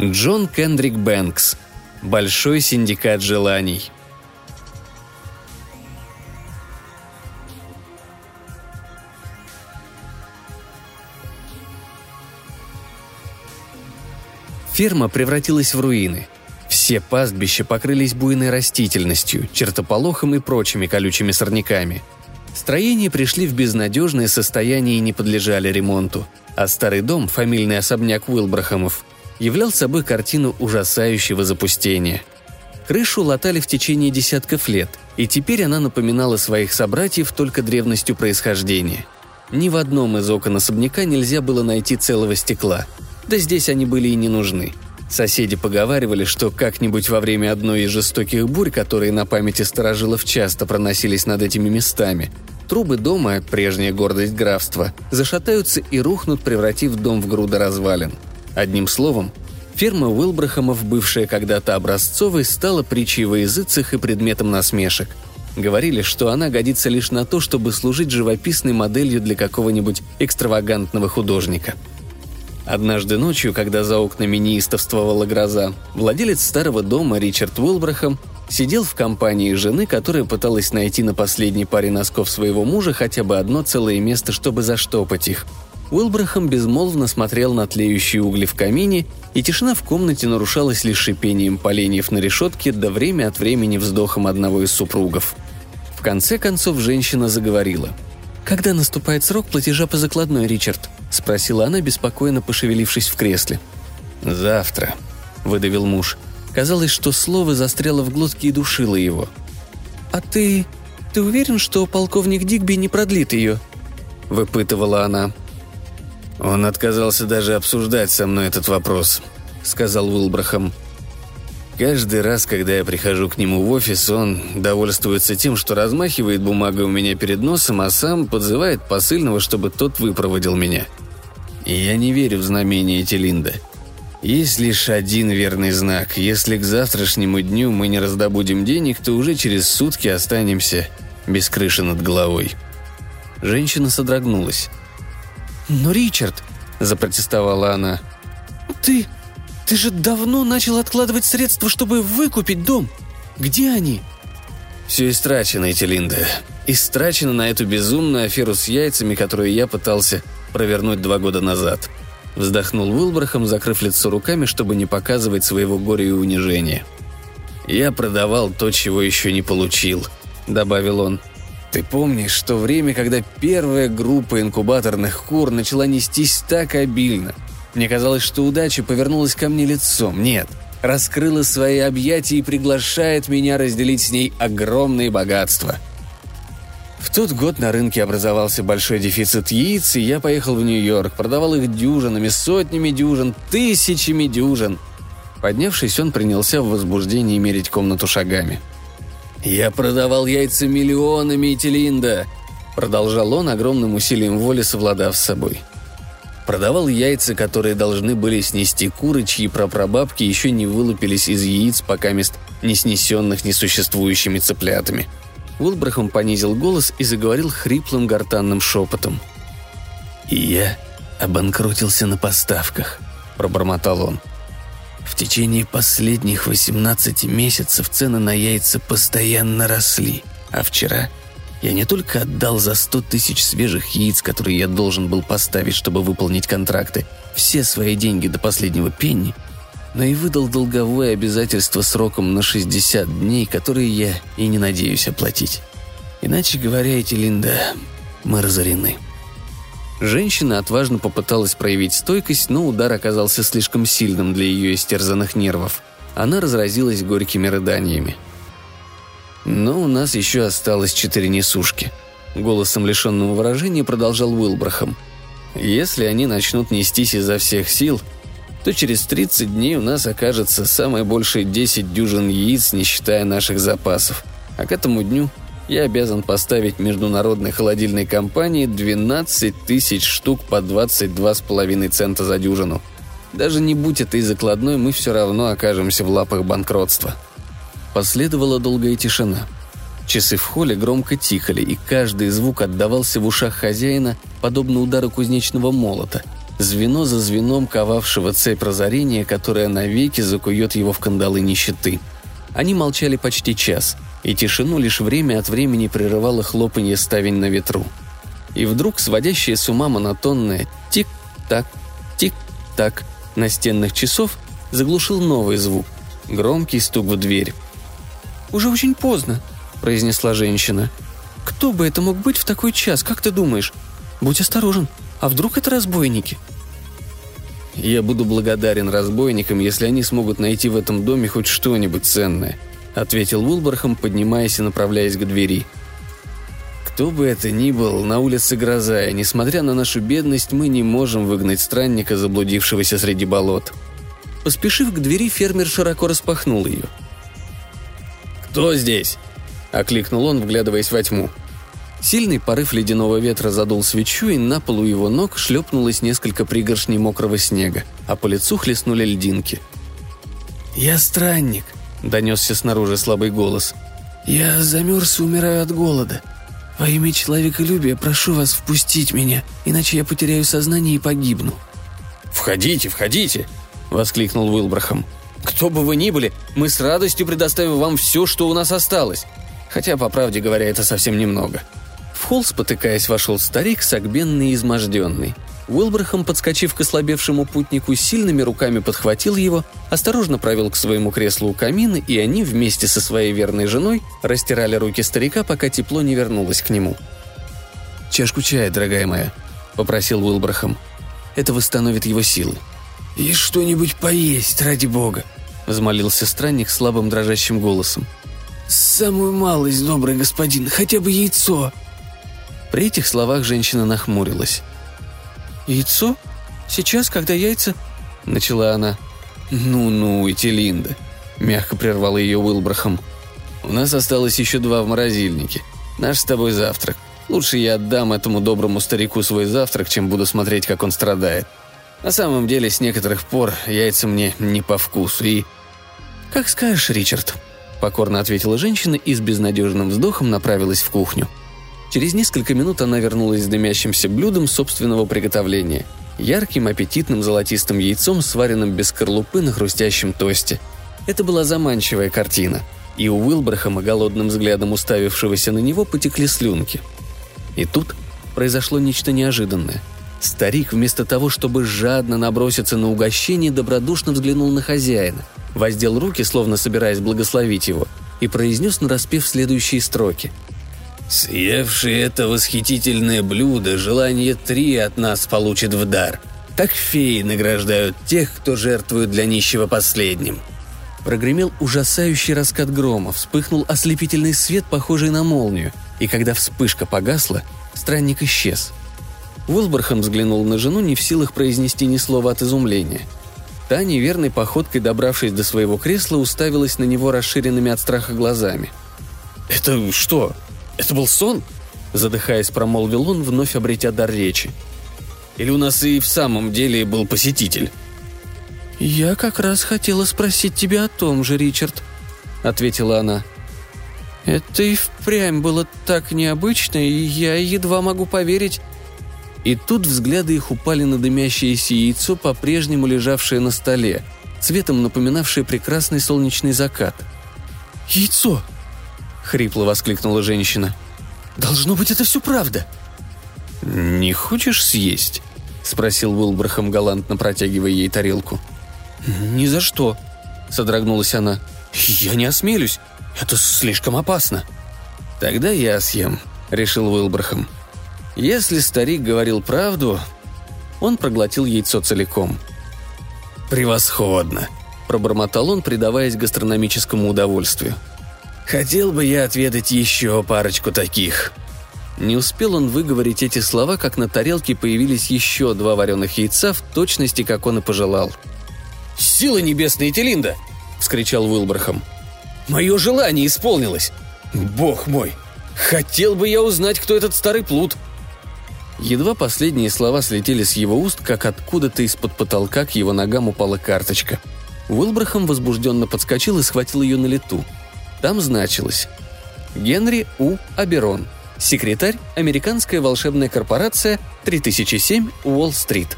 Джон Кендрик Бэнкс. Большой синдикат желаний. Ферма превратилась в руины. Все пастбища покрылись буйной растительностью, чертополохом и прочими колючими сорняками. Строения пришли в безнадежное состояние и не подлежали ремонту, а старый дом, фамильный особняк Уилбрахамов, являл собой картину ужасающего запустения. Крышу латали в течение десятков лет, и теперь она напоминала своих собратьев только древностью происхождения. Ни в одном из окон особняка нельзя было найти целого стекла – да здесь они были и не нужны. Соседи поговаривали, что как-нибудь во время одной из жестоких бурь, которые на памяти старожилов часто проносились над этими местами, трубы дома, прежняя гордость графства, зашатаются и рухнут, превратив дом в груды развалин. Одним словом, ферма Уилбрахамов, бывшая когда-то образцовой, стала притчей во языцах и предметом насмешек. Говорили, что она годится лишь на то, чтобы служить живописной моделью для какого-нибудь экстравагантного художника – Однажды ночью, когда за окнами неистовствовала гроза, владелец старого дома Ричард Уилбрахам сидел в компании жены, которая пыталась найти на последней паре носков своего мужа хотя бы одно целое место, чтобы заштопать их. Уилбрахам безмолвно смотрел на тлеющие угли в камине, и тишина в комнате нарушалась лишь шипением поленьев на решетке да время от времени вздохом одного из супругов. В конце концов женщина заговорила. «Когда наступает срок платежа по закладной, Ричард?» – спросила она, беспокойно пошевелившись в кресле. «Завтра», – выдавил муж. Казалось, что слово застряло в глотке и душило его. «А ты... ты уверен, что полковник Дигби не продлит ее?» – выпытывала она. «Он отказался даже обсуждать со мной этот вопрос», – сказал Уилбрахам. Каждый раз, когда я прихожу к нему в офис, он довольствуется тем, что размахивает бумагой у меня перед носом, а сам подзывает посыльного, чтобы тот выпроводил меня. И я не верю в знамение Телинда. Есть лишь один верный знак. Если к завтрашнему дню мы не раздобудем денег, то уже через сутки останемся без крыши над головой. Женщина содрогнулась. «Но, Ричард!» – запротестовала она. «Ты ты же давно начал откладывать средства, чтобы выкупить дом. Где они?» «Все истрачено, Этелинда. Истрачено на эту безумную аферу с яйцами, которую я пытался провернуть два года назад». Вздохнул Уилбрахам, закрыв лицо руками, чтобы не показывать своего горя и унижения. «Я продавал то, чего еще не получил», — добавил он. «Ты помнишь, что время, когда первая группа инкубаторных кур начала нестись так обильно — мне казалось, что удача повернулась ко мне лицом. Нет, раскрыла свои объятия и приглашает меня разделить с ней огромные богатства. В тот год на рынке образовался большой дефицит яиц, и я поехал в Нью-Йорк, продавал их дюжинами, сотнями дюжин, тысячами дюжин. Поднявшись, он принялся в возбуждении мерить комнату шагами. «Я продавал яйца миллионами, Этелинда!» Продолжал он, огромным усилием воли совладав с собой. Продавал яйца, которые должны были снести куры, чьи прапрабабки еще не вылупились из яиц, пока мест не снесенных несуществующими цыплятами. Уилбрахам понизил голос и заговорил хриплым гортанным шепотом. «И я обанкротился на поставках», – пробормотал он. В течение последних 18 месяцев цены на яйца постоянно росли, а вчера я не только отдал за сто тысяч свежих яиц, которые я должен был поставить, чтобы выполнить контракты, все свои деньги до последнего пенни, но и выдал долговое обязательство сроком на 60 дней, которые я и не надеюсь оплатить. Иначе говоря, эти Линда, мы разорены. Женщина отважно попыталась проявить стойкость, но удар оказался слишком сильным для ее истерзанных нервов. Она разразилась горькими рыданиями – но у нас еще осталось четыре несушки. Голосом лишенного выражения продолжал Уилбрахам. Если они начнут нестись изо всех сил, то через 30 дней у нас окажется самое большее 10 дюжин яиц, не считая наших запасов. А к этому дню я обязан поставить международной холодильной компании 12 тысяч штук по 22,5 цента за дюжину. Даже не будь этой закладной, мы все равно окажемся в лапах банкротства. Последовала долгая тишина. Часы в холле громко тикали, и каждый звук отдавался в ушах хозяина, подобно удару кузнечного молота. звено за звеном ковавшего цепь разорения, которая навеки закует его в кандалы нищеты. Они молчали почти час, и тишину лишь время от времени прерывало хлопанье ставень на ветру. И вдруг сводящее с ума монотонное «тик-так, тик-так» настенных часов заглушил новый звук – громкий стук в дверь. «Уже очень поздно», – произнесла женщина. «Кто бы это мог быть в такой час, как ты думаешь? Будь осторожен, а вдруг это разбойники?» «Я буду благодарен разбойникам, если они смогут найти в этом доме хоть что-нибудь ценное», — ответил Уилберхам, поднимаясь и направляясь к двери. «Кто бы это ни был, на улице гроза, и несмотря на нашу бедность, мы не можем выгнать странника, заблудившегося среди болот». Поспешив к двери, фермер широко распахнул ее. «Кто здесь?» – окликнул он, вглядываясь во тьму. Сильный порыв ледяного ветра задул свечу, и на полу его ног шлепнулось несколько пригоршней мокрого снега, а по лицу хлестнули льдинки. «Я странник», — донесся снаружи слабый голос. «Я замерз и умираю от голода. Во имя человеколюбия прошу вас впустить меня, иначе я потеряю сознание и погибну». «Входите, входите!» — воскликнул Уилбрахам. «Кто бы вы ни были, мы с радостью предоставим вам все, что у нас осталось. Хотя, по правде говоря, это совсем немного. В холл, спотыкаясь, вошел старик, согбенный и изможденный. Уилбрахам, подскочив к ослабевшему путнику, сильными руками подхватил его, осторожно провел к своему креслу у камина, и они вместе со своей верной женой растирали руки старика, пока тепло не вернулось к нему. «Чашку чая, дорогая моя», — попросил Уилбрахам. «Это восстановит его силы». «И что-нибудь поесть, ради бога», — взмолился странник слабым дрожащим голосом. «Самую малость, добрый господин, хотя бы яйцо», при этих словах женщина нахмурилась. «Яйцо? Сейчас, когда яйца...» — начала она. «Ну-ну, Этелинда», — мягко прервал ее Уилбрахом. «У нас осталось еще два в морозильнике. Наш с тобой завтрак. Лучше я отдам этому доброму старику свой завтрак, чем буду смотреть, как он страдает. На самом деле, с некоторых пор яйца мне не по вкусу и...» «Как скажешь, Ричард», — покорно ответила женщина и с безнадежным вздохом направилась в кухню. Через несколько минут она вернулась с дымящимся блюдом собственного приготовления. Ярким, аппетитным золотистым яйцом, сваренным без скорлупы на хрустящем тосте. Это была заманчивая картина. И у Уилбрахама, голодным взглядом уставившегося на него, потекли слюнки. И тут произошло нечто неожиданное. Старик, вместо того, чтобы жадно наброситься на угощение, добродушно взглянул на хозяина, воздел руки, словно собираясь благословить его, и произнес нараспев следующие строки – Съевший это восхитительное блюдо желание три от нас получит в дар. Так феи награждают тех, кто жертвует для нищего последним. Прогремел ужасающий раскат грома, вспыхнул ослепительный свет, похожий на молнию, и когда вспышка погасла, странник исчез. Уилберхам взглянул на жену, не в силах произнести ни слова от изумления. Та, неверной походкой добравшись до своего кресла, уставилась на него расширенными от страха глазами. «Это что?» «Это был сон?» – задыхаясь, промолвил он, вновь обретя дар речи. «Или у нас и в самом деле был посетитель?» «Я как раз хотела спросить тебя о том же, Ричард», — ответила она. «Это и впрямь было так необычно, и я едва могу поверить...» И тут взгляды их упали на дымящееся яйцо, по-прежнему лежавшее на столе, цветом напоминавшее прекрасный солнечный закат. «Яйцо!» Хрипло воскликнула женщина. «Должно быть, это все правда!» «Не хочешь съесть?» – спросил Уилбрахам, галантно протягивая ей тарелку. «Ни за что!» – содрогнулась она. «Я не осмелюсь. Это слишком опасно». «Тогда я съем», – решил Уилбрахам. Если старик говорил правду, он проглотил яйцо целиком. «Превосходно!» – пробормотал он, предаваясь гастрономическому удовольствию – Хотел бы я отведать еще парочку таких». Не успел он выговорить эти слова, как на тарелке появились еще два вареных яйца в точности, как он и пожелал. «Сила небесная, Телинда!» – вскричал Уилбрахам. «Мое желание исполнилось! Бог мой! Хотел бы я узнать, кто этот старый плут!» Едва последние слова слетели с его уст, как откуда-то из-под потолка к его ногам упала карточка. Уилбрахам возбужденно подскочил и схватил ее на лету – там значилось Генри У. Аберон, секретарь Американская волшебная корпорация 3007 Уолл-стрит.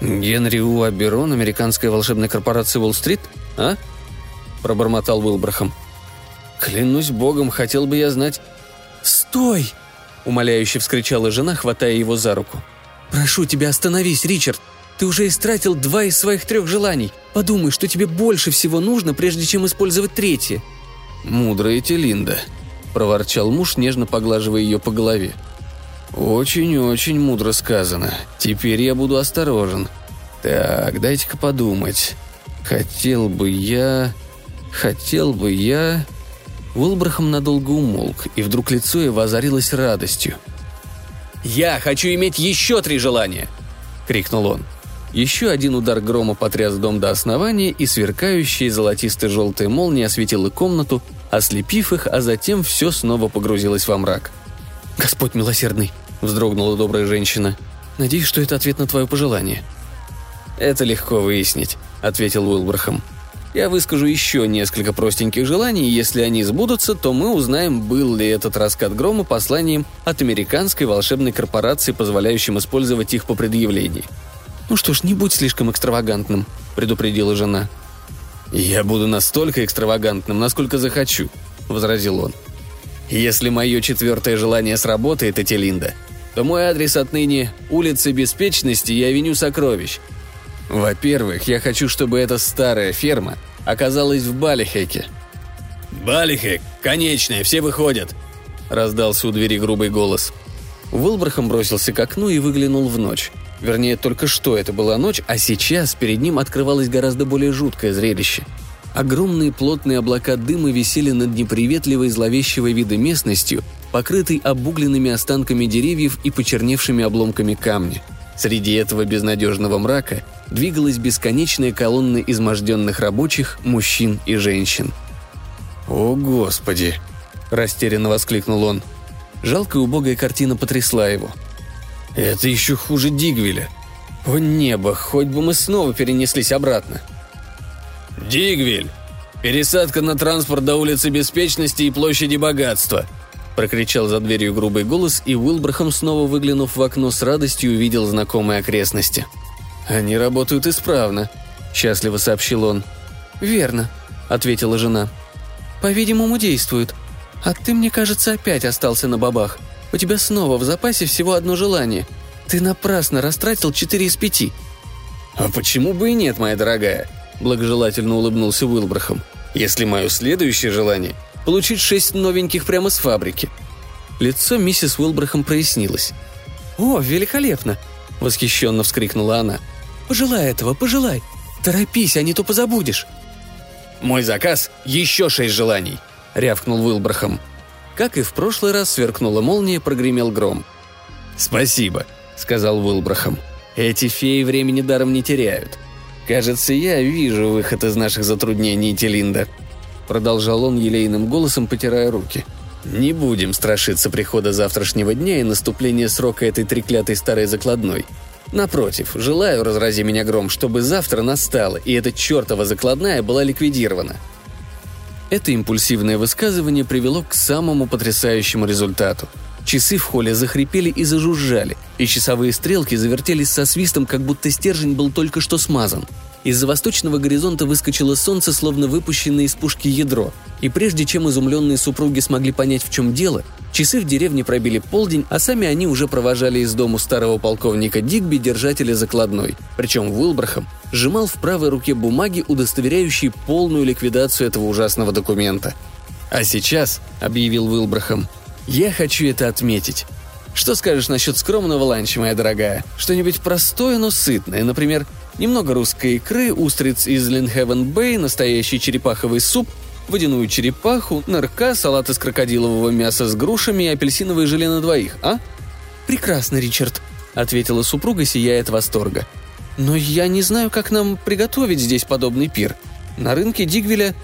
«Генри У. Аберон, американская волшебная корпорация Уолл-стрит? А?» – пробормотал Уилбрахам. «Клянусь богом, хотел бы я знать...» «Стой!» – умоляюще вскричала жена, хватая его за руку. «Прошу тебя, остановись, Ричард! Ты уже истратил два из своих трех желаний. Подумай, что тебе больше всего нужно, прежде чем использовать третье». «Мудрая Телинда», – проворчал муж, нежно поглаживая ее по голове. «Очень-очень мудро сказано. Теперь я буду осторожен. Так, дайте-ка подумать. Хотел бы я... Хотел бы я...» Уилбрахам надолго умолк, и вдруг лицо его озарилось радостью. «Я хочу иметь еще три желания!» — крикнул он. Еще один удар грома потряс дом до основания, и сверкающая золотисто-желтая молния осветила комнату, ослепив их, а затем все снова погрузилось во мрак. «Господь милосердный!» – вздрогнула добрая женщина. «Надеюсь, что это ответ на твое пожелание». «Это легко выяснить», – ответил Уилбрахам. «Я выскажу еще несколько простеньких желаний, и если они сбудутся, то мы узнаем, был ли этот раскат грома посланием от американской волшебной корпорации, позволяющим использовать их по предъявлении. «Ну что ж, не будь слишком экстравагантным», — предупредила жена. «Я буду настолько экстравагантным, насколько захочу», — возразил он. «Если мое четвертое желание сработает, Этелинда, то мой адрес отныне – улица Беспечности и авеню Сокровищ. Во-первых, я хочу, чтобы эта старая ферма оказалась в Балихеке». «Балихек! Конечная, все выходят!» – раздался у двери грубый голос. Уилбрахам бросился к окну и выглянул в ночь. Вернее, только что это была ночь, а сейчас перед ним открывалось гораздо более жуткое зрелище. Огромные плотные облака дыма висели над неприветливой зловещего вида местностью, покрытой обугленными останками деревьев и почерневшими обломками камня. Среди этого безнадежного мрака двигалась бесконечная колонна изможденных рабочих, мужчин и женщин. «О, Господи!» – растерянно воскликнул он. Жалкая убогая картина потрясла его – это еще хуже Дигвиля. О небо, хоть бы мы снова перенеслись обратно. «Дигвиль! Пересадка на транспорт до улицы Беспечности и площади Богатства!» прокричал за дверью грубый голос, и Уилбрахам, снова выглянув в окно с радостью, увидел знакомые окрестности. «Они работают исправно», – счастливо сообщил он. «Верно», – ответила жена. «По-видимому, действуют. А ты, мне кажется, опять остался на бабах. У тебя снова в запасе всего одно желание. Ты напрасно растратил четыре из пяти». «А почему бы и нет, моя дорогая?» – благожелательно улыбнулся Уилбрахам. «Если мое следующее желание – получить шесть новеньких прямо с фабрики». Лицо миссис Уилбрахам прояснилось. «О, великолепно!» – восхищенно вскрикнула она. «Пожелай этого, пожелай! Торопись, а не то позабудешь!» «Мой заказ – еще шесть желаний!» – рявкнул Уилбрахам. Как и в прошлый раз сверкнула молния, прогремел гром. «Спасибо», — сказал Уилбрахам. «Эти феи времени даром не теряют. Кажется, я вижу выход из наших затруднений, Телинда», — продолжал он елейным голосом, потирая руки. «Не будем страшиться прихода завтрашнего дня и наступления срока этой треклятой старой закладной. Напротив, желаю, разрази меня гром, чтобы завтра настало, и эта чертова закладная была ликвидирована. Это импульсивное высказывание привело к самому потрясающему результату. Часы в холле захрипели и зажужжали, и часовые стрелки завертелись со свистом, как будто стержень был только что смазан. Из-за восточного горизонта выскочило солнце, словно выпущенное из пушки ядро, и прежде чем изумленные супруги смогли понять, в чем дело, часы в деревне пробили полдень, а сами они уже провожали из дому старого полковника Дигби держателя закладной. Причем Уилбрахам сжимал в правой руке бумаги, удостоверяющие полную ликвидацию этого ужасного документа. «А сейчас», — объявил Уилбрахам, — «я хочу это отметить. Что скажешь насчет скромного ланча, моя дорогая? Что-нибудь простое, но сытное, например, немного русской икры, устриц из Линхевен Бэй, настоящий черепаховый суп, водяную черепаху, нырка, салат из крокодилового мяса с грушами и апельсиновое желе на двоих, а?» «Прекрасно, Ричард», — ответила супруга, сияя от восторга. «Но я не знаю, как нам приготовить здесь подобный пир. На рынке Дигвеля...»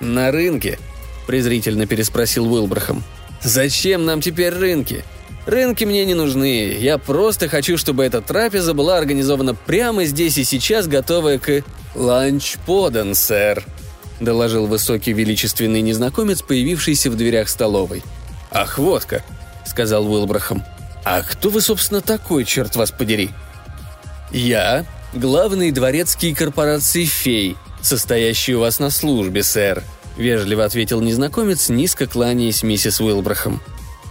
«На рынке?» – презрительно переспросил Уилбрахам. «Зачем нам теперь рынки? Рынки мне не нужны. Я просто хочу, чтобы эта трапеза была организована прямо здесь и сейчас, готовая к... «Ланч подан, сэр», — доложил высокий величественный незнакомец, появившийся в дверях столовой. «Ах, вот как», — сказал Уилбрахам. «А кто вы, собственно, такой, черт вас подери?» «Я главный дворецкий корпорации «Фей», состоящий у вас на службе, сэр», — вежливо ответил незнакомец, низко кланяясь миссис Уилбрахам.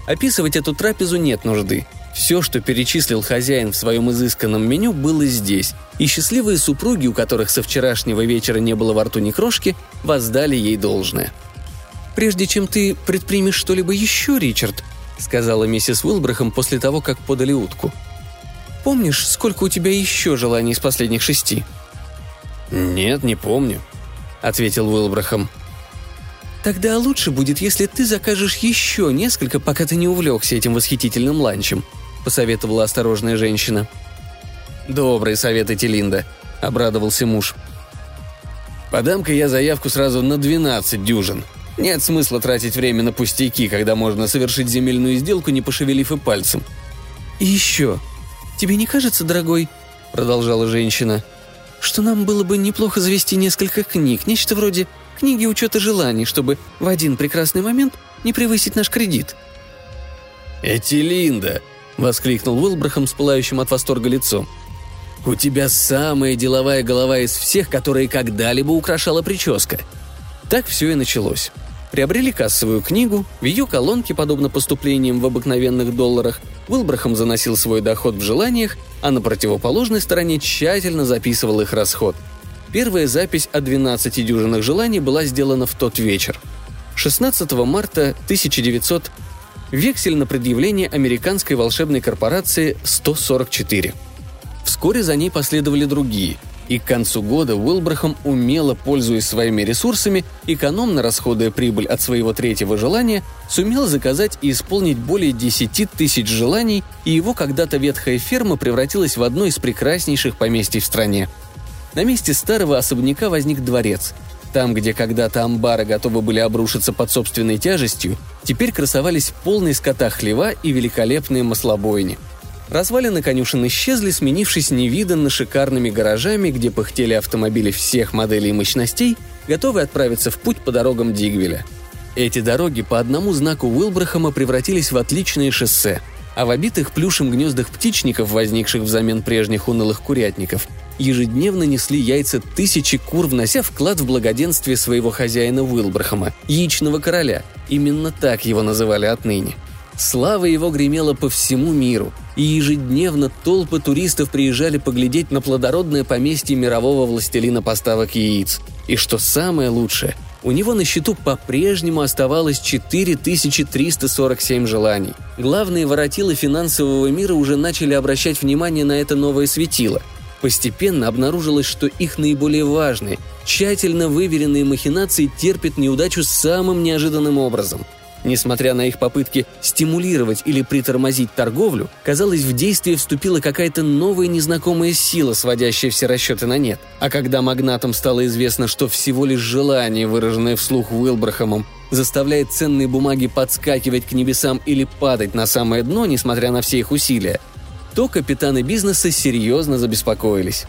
Описывать эту трапезу нет нужды. Все, что перечислил хозяин в своем изысканном меню, было здесь, и счастливые супруги, у которых со вчерашнего вечера не было во рту ни крошки, воздали ей должное. «Прежде чем ты предпримешь что-либо еще, Ричард», — сказала миссис Уилбрахам после того, как подали утку. «Помнишь, сколько у тебя еще желаний из последних шести?» «Нет, не помню», — ответил Уилбрахам. «Тогда лучше будет, если ты закажешь еще несколько, пока ты не увлекся этим восхитительным ланчем», — посоветовала осторожная женщина. «Добрый совет, Этилинда», — обрадовался муж. «Подам-ка я заявку сразу на 12 дюжин. Нет смысла тратить время на пустяки, когда можно совершить земельную сделку, не пошевелив и пальцем». «И еще. Тебе не кажется, дорогой?» — продолжала женщина — что нам было бы неплохо завести несколько книг, нечто вроде книги учета желаний, чтобы в один прекрасный момент не превысить наш кредит». «Эти Линда!» — воскликнул Уилбрахам с пылающим от восторга лицом. «У тебя самая деловая голова из всех, которые когда-либо украшала прическа». Так все и началось. Приобрели кассовую книгу, в ее колонке, подобно поступлениям в обыкновенных долларах, Уилбрахам заносил свой доход в желаниях, а на противоположной стороне тщательно записывал их расход. Первая запись о 12 дюжинах желаний была сделана в тот вечер. 16 марта 1900 вексель на предъявление американской волшебной корпорации 144. Вскоре за ней последовали другие – и к концу года Уилбрахам, умело пользуясь своими ресурсами, экономно расходуя прибыль от своего третьего желания, сумел заказать и исполнить более 10 тысяч желаний, и его когда-то ветхая ферма превратилась в одно из прекраснейших поместий в стране. На месте старого особняка возник дворец. Там, где когда-то амбары готовы были обрушиться под собственной тяжестью, теперь красовались полные скота хлева и великолепные маслобойни – Развалины конюшен исчезли, сменившись невиданно шикарными гаражами, где пыхтели автомобили всех моделей и мощностей, готовые отправиться в путь по дорогам Дигвеля. Эти дороги по одному знаку Уилбрахама превратились в отличные шоссе, а в обитых плюшем гнездах птичников, возникших взамен прежних унылых курятников, ежедневно несли яйца тысячи кур, внося вклад в благоденствие своего хозяина Уилбрахама, яичного короля. Именно так его называли отныне – Слава его гремела по всему миру, и ежедневно толпы туристов приезжали поглядеть на плодородное поместье мирового властелина поставок яиц. И что самое лучшее, у него на счету по-прежнему оставалось 4347 желаний. Главные воротилы финансового мира уже начали обращать внимание на это новое светило. Постепенно обнаружилось, что их наиболее важные, тщательно выверенные махинации терпят неудачу самым неожиданным образом – Несмотря на их попытки стимулировать или притормозить торговлю, казалось, в действие вступила какая-то новая незнакомая сила, сводящая все расчеты на нет. А когда магнатам стало известно, что всего лишь желание, выраженное вслух Уилбрахамом, заставляет ценные бумаги подскакивать к небесам или падать на самое дно, несмотря на все их усилия, то капитаны бизнеса серьезно забеспокоились.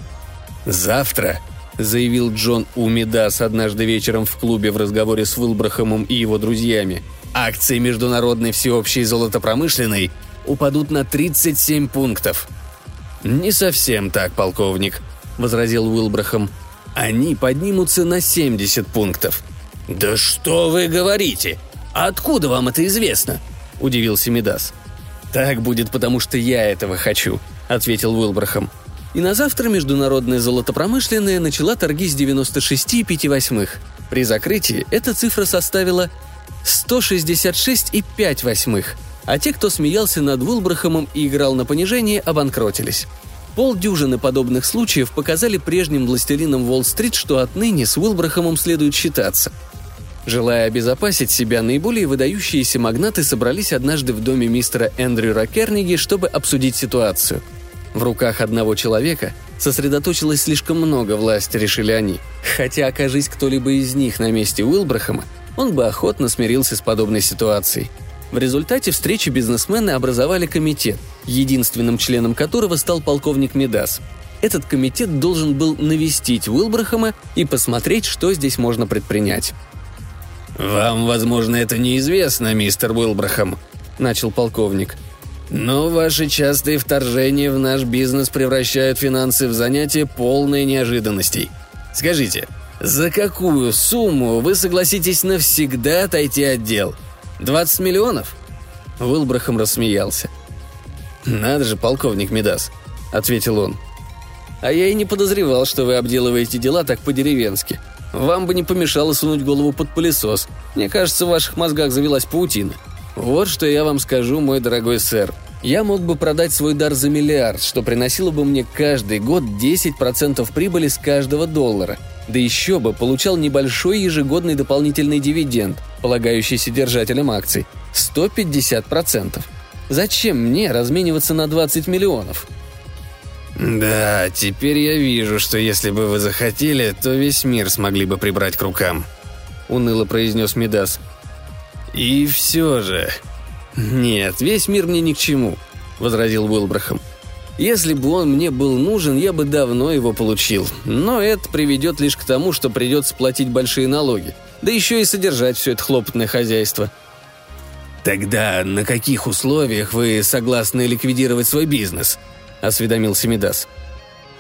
«Завтра», — заявил Джон Умидас однажды вечером в клубе в разговоре с Уилбрахамом и его друзьями — Акции международной всеобщей золотопромышленной упадут на 37 пунктов. «Не совсем так, полковник», — возразил Уилбрахам. «Они поднимутся на 70 пунктов». «Да что вы говорите? Откуда вам это известно?» – удивился Медас. «Так будет, потому что я этого хочу», – ответил Уилбрахам. И на завтра международная золотопромышленная начала торги с 96,5 восьмых. При закрытии эта цифра составила 166,5 восьмых, а те, кто смеялся над Уилбрахамом и играл на понижение, обанкротились. Полдюжины подобных случаев показали прежним властелинам Уолл-стрит, что отныне с Уилбрахамом следует считаться. Желая обезопасить себя, наиболее выдающиеся магнаты собрались однажды в доме мистера Эндрю Ракерниги, чтобы обсудить ситуацию. В руках одного человека сосредоточилось слишком много власти, решили они. Хотя, окажись кто-либо из них на месте Уилбрахама, он бы охотно смирился с подобной ситуацией. В результате встречи бизнесмены образовали комитет, единственным членом которого стал полковник Медас. Этот комитет должен был навестить Уилбрахама и посмотреть, что здесь можно предпринять. «Вам, возможно, это неизвестно, мистер Уилбрахам», — начал полковник. Но ваши частые вторжения в наш бизнес превращают финансы в занятие полной неожиданностей. Скажите, за какую сумму вы согласитесь навсегда отойти от дел? 20 миллионов?» Уилбрахам рассмеялся. «Надо же, полковник Медас», — ответил он. «А я и не подозревал, что вы обделываете дела так по-деревенски. Вам бы не помешало сунуть голову под пылесос. Мне кажется, в ваших мозгах завелась паутина. Вот что я вам скажу, мой дорогой сэр. Я мог бы продать свой дар за миллиард, что приносило бы мне каждый год 10% прибыли с каждого доллара. Да еще бы получал небольшой ежегодный дополнительный дивиденд, полагающийся держателям акций – 150%. Зачем мне размениваться на 20 миллионов? «Да, теперь я вижу, что если бы вы захотели, то весь мир смогли бы прибрать к рукам», — уныло произнес Медас. «И все же...» «Нет, весь мир мне ни к чему», — возразил Уилбрахам. «Если бы он мне был нужен, я бы давно его получил. Но это приведет лишь к тому, что придется платить большие налоги. Да еще и содержать все это хлопотное хозяйство». «Тогда на каких условиях вы согласны ликвидировать свой бизнес?» – осведомился Медас.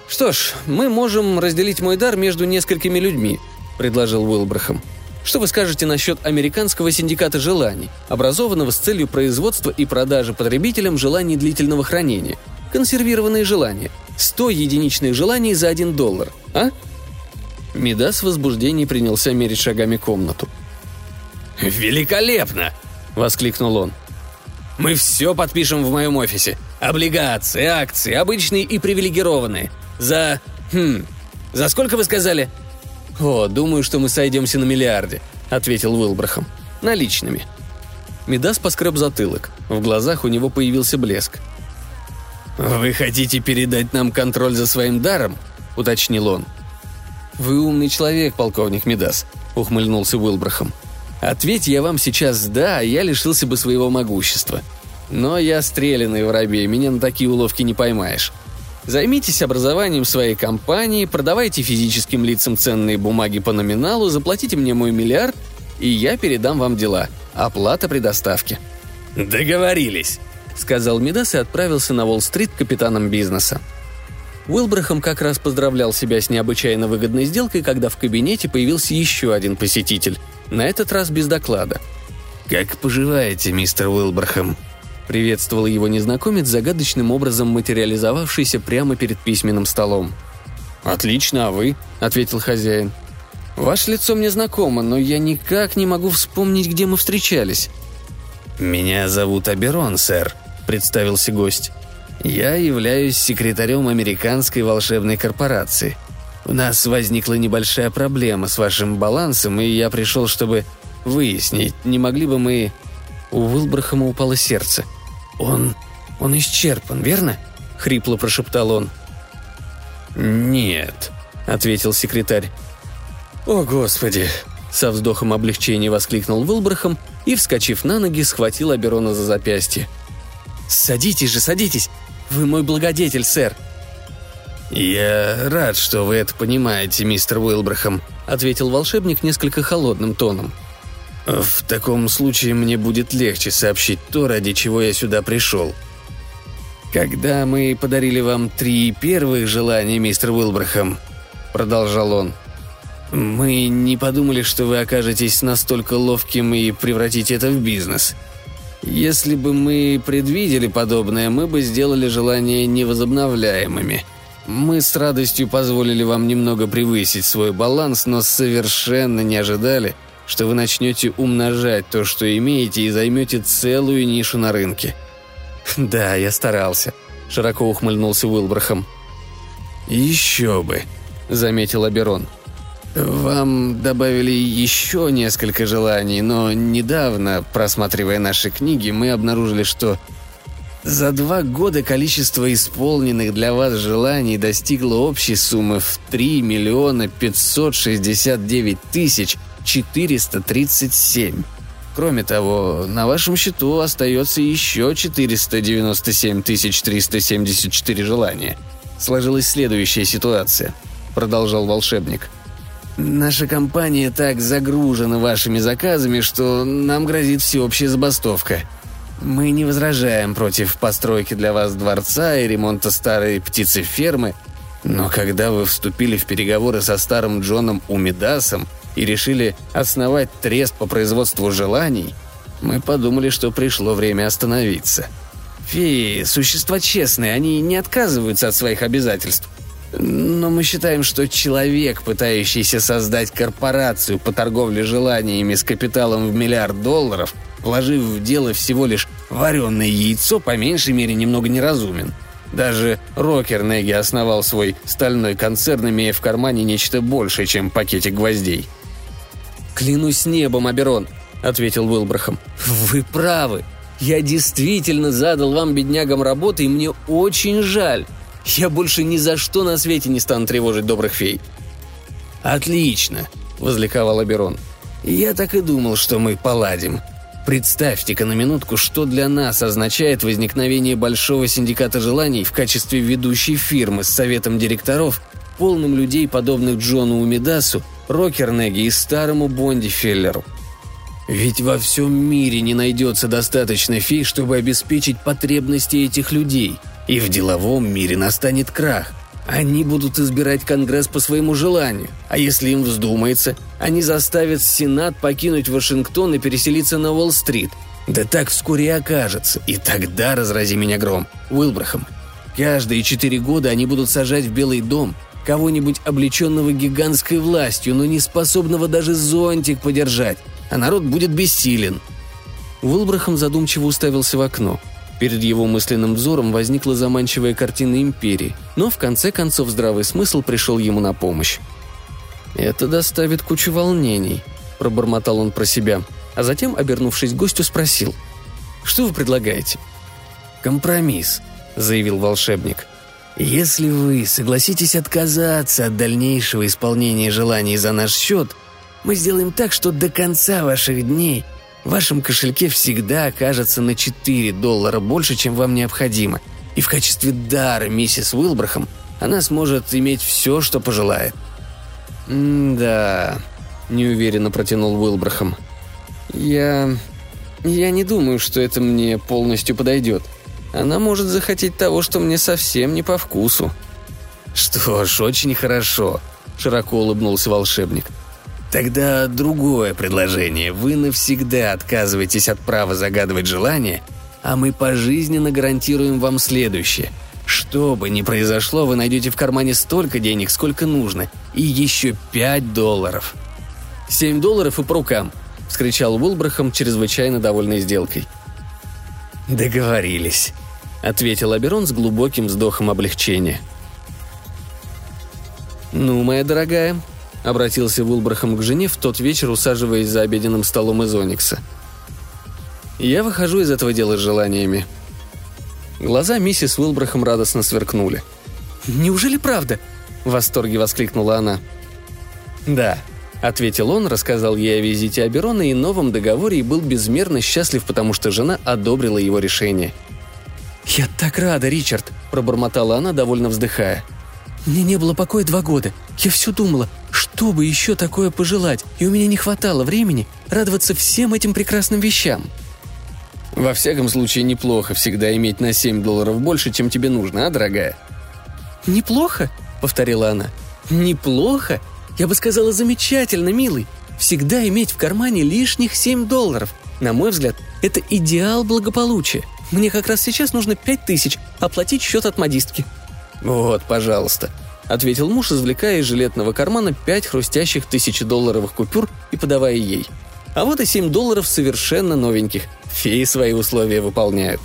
«Что ж, мы можем разделить мой дар между несколькими людьми», – предложил Уилбрахам. «Что вы скажете насчет американского синдиката желаний, образованного с целью производства и продажи потребителям желаний длительного хранения? Консервированные желания. 100 единичных желаний за 1 доллар, а?» Медас в возбуждении принялся мерить шагами комнату. «Великолепно!» – воскликнул он. «Мы все подпишем в моем офисе. Облигации, акции, обычные и привилегированные. За... Хм... За сколько вы сказали?» «О, думаю, что мы сойдемся на миллиарде», — ответил Уилбрахам. «Наличными». Медас поскреб затылок. В глазах у него появился блеск. «Вы хотите передать нам контроль за своим даром?» — уточнил он. «Вы умный человек, полковник Медас», — ухмыльнулся Уилбрахам. «Ответь я вам сейчас «да», я лишился бы своего могущества. Но я стрелянный воробей, меня на такие уловки не поймаешь. Займитесь образованием своей компании, продавайте физическим лицам ценные бумаги по номиналу, заплатите мне мой миллиард, и я передам вам дела. Оплата при доставке». «Договорились», — сказал Мидас и отправился на Уолл-стрит капитаном бизнеса. Уилбрахам как раз поздравлял себя с необычайно выгодной сделкой, когда в кабинете появился еще один посетитель, на этот раз без доклада. «Как поживаете, мистер Уилбрахам?» Приветствовал его незнакомец, загадочным образом материализовавшийся прямо перед письменным столом. «Отлично, а вы?» – ответил хозяин. «Ваше лицо мне знакомо, но я никак не могу вспомнить, где мы встречались». «Меня зовут Аберон, сэр», – представился гость. «Я являюсь секретарем американской волшебной корпорации. У нас возникла небольшая проблема с вашим балансом, и я пришел, чтобы выяснить, не могли бы мы...» У Уилбрахама упало сердце – «Он... он исчерпан, верно?» — хрипло прошептал он. «Нет», — ответил секретарь. «О, Господи!» — со вздохом облегчения воскликнул Вилбрахам и, вскочив на ноги, схватил Аберона за запястье. «Садитесь же, садитесь! Вы мой благодетель, сэр!» «Я рад, что вы это понимаете, мистер Уилбрахам», — ответил волшебник несколько холодным тоном. — в таком случае мне будет легче сообщить то, ради чего я сюда пришел. Когда мы подарили вам три первых желания, мистер Уилбрахам, продолжал он, мы не подумали, что вы окажетесь настолько ловким и превратите это в бизнес. Если бы мы предвидели подобное, мы бы сделали желания невозобновляемыми. Мы с радостью позволили вам немного превысить свой баланс, но совершенно не ожидали – что вы начнете умножать то, что имеете, и займете целую нишу на рынке. «Да, я старался», — широко ухмыльнулся Уилбрахам. «Еще бы», — заметил Аберон. «Вам добавили еще несколько желаний, но недавно, просматривая наши книги, мы обнаружили, что за два года количество исполненных для вас желаний достигло общей суммы в 3 миллиона 569 тысяч 437. Кроме того, на вашем счету остается еще 497 374 желания. Сложилась следующая ситуация, продолжал волшебник. Наша компания так загружена вашими заказами, что нам грозит всеобщая забастовка. Мы не возражаем против постройки для вас дворца и ремонта старой птицефермы, но когда вы вступили в переговоры со старым Джоном Умидасом и решили основать трест по производству желаний, мы подумали, что пришло время остановиться. Феи – существа честные, они не отказываются от своих обязательств. Но мы считаем, что человек, пытающийся создать корпорацию по торговле желаниями с капиталом в миллиард долларов, вложив в дело всего лишь вареное яйцо, по меньшей мере немного неразумен. Даже Рокер Неги основал свой стальной концерн, имея в кармане нечто большее, чем пакетик гвоздей. «Клянусь небом, Аберон», — ответил Уилбрахам. «Вы правы. Я действительно задал вам, беднягам, работы, и мне очень жаль. Я больше ни за что на свете не стану тревожить добрых фей». «Отлично», — возликовал Аберон. «Я так и думал, что мы поладим. Представьте-ка на минутку, что для нас означает возникновение большого синдиката желаний в качестве ведущей фирмы с советом директоров, полным людей, подобных Джону Умидасу, Рокернеге и старому Бонди Феллеру. Ведь во всем мире не найдется достаточно фей, чтобы обеспечить потребности этих людей, и в деловом мире настанет крах. Они будут избирать Конгресс по своему желанию, а если им вздумается, они заставят Сенат покинуть Вашингтон и переселиться на Уолл-стрит. Да так вскоре и окажется, и тогда разрази меня гром, Уилбрахам. Каждые четыре года они будут сажать в Белый дом кого-нибудь облеченного гигантской властью, но не способного даже зонтик подержать, а народ будет бессилен. Уилбрахам задумчиво уставился в окно. Перед его мысленным взором возникла заманчивая картина империи, но в конце концов здравый смысл пришел ему на помощь. «Это доставит кучу волнений», – пробормотал он про себя, а затем, обернувшись к гостю, спросил. «Что вы предлагаете?» «Компромисс», – заявил волшебник – если вы согласитесь отказаться от дальнейшего исполнения желаний за наш счет, мы сделаем так, что до конца ваших дней в вашем кошельке всегда окажется на 4 доллара больше, чем вам необходимо, и в качестве дара миссис Уилбрахам она сможет иметь все, что пожелает». «Да», — неуверенно протянул Уилбрахам. «Я... я не думаю, что это мне полностью подойдет. Она может захотеть того, что мне совсем не по вкусу». «Что ж, очень хорошо», — широко улыбнулся волшебник. «Тогда другое предложение. Вы навсегда отказываетесь от права загадывать желание, а мы пожизненно гарантируем вам следующее. Что бы ни произошло, вы найдете в кармане столько денег, сколько нужно, и еще пять долларов». «Семь долларов и по рукам», — вскричал Уилбрахам, чрезвычайно довольной сделкой. «Договорились», — ответил Аберон с глубоким вздохом облегчения. «Ну, моя дорогая», — обратился Вулбрахам к жене в тот вечер, усаживаясь за обеденным столом из Оникса. «Я выхожу из этого дела с желаниями». Глаза миссис Уилбрахам радостно сверкнули. «Неужели правда?» – в восторге воскликнула она. «Да», – ответил он, рассказал ей о визите Аберона и новом договоре и был безмерно счастлив, потому что жена одобрила его решение. «Я так рада, Ричард!» – пробормотала она, довольно вздыхая. «Мне не было покоя два года. Я все думала, что бы еще такое пожелать, и у меня не хватало времени радоваться всем этим прекрасным вещам». «Во всяком случае, неплохо всегда иметь на 7 долларов больше, чем тебе нужно, а, дорогая?» «Неплохо?» – повторила она. «Неплохо? Я бы сказала, замечательно, милый. Всегда иметь в кармане лишних 7 долларов. На мой взгляд, это идеал благополучия. Мне как раз сейчас нужно пять тысяч оплатить счет от модистки». «Вот, пожалуйста», — ответил муж, извлекая из жилетного кармана пять хрустящих тысячедолларовых купюр и подавая ей. А вот и семь долларов совершенно новеньких. Феи свои условия выполняют.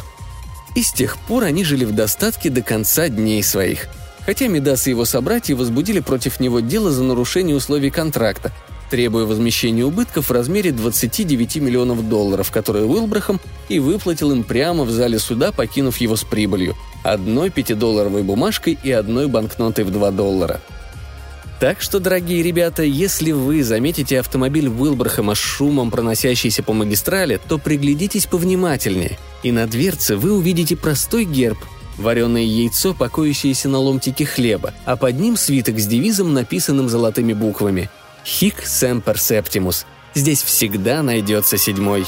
И с тех пор они жили в достатке до конца дней своих — хотя Медас и его собратья возбудили против него дело за нарушение условий контракта, требуя возмещения убытков в размере 29 миллионов долларов, которые Уилбрахам и выплатил им прямо в зале суда, покинув его с прибылью – одной пятидолларовой бумажкой и одной банкнотой в 2 доллара. Так что, дорогие ребята, если вы заметите автомобиль Уилбрахама с шумом, проносящийся по магистрали, то приглядитесь повнимательнее, и на дверце вы увидите простой герб – вареное яйцо, покоящееся на ломтике хлеба, а под ним свиток с девизом, написанным золотыми буквами «Hic semper septimus» – «Здесь всегда найдется седьмой».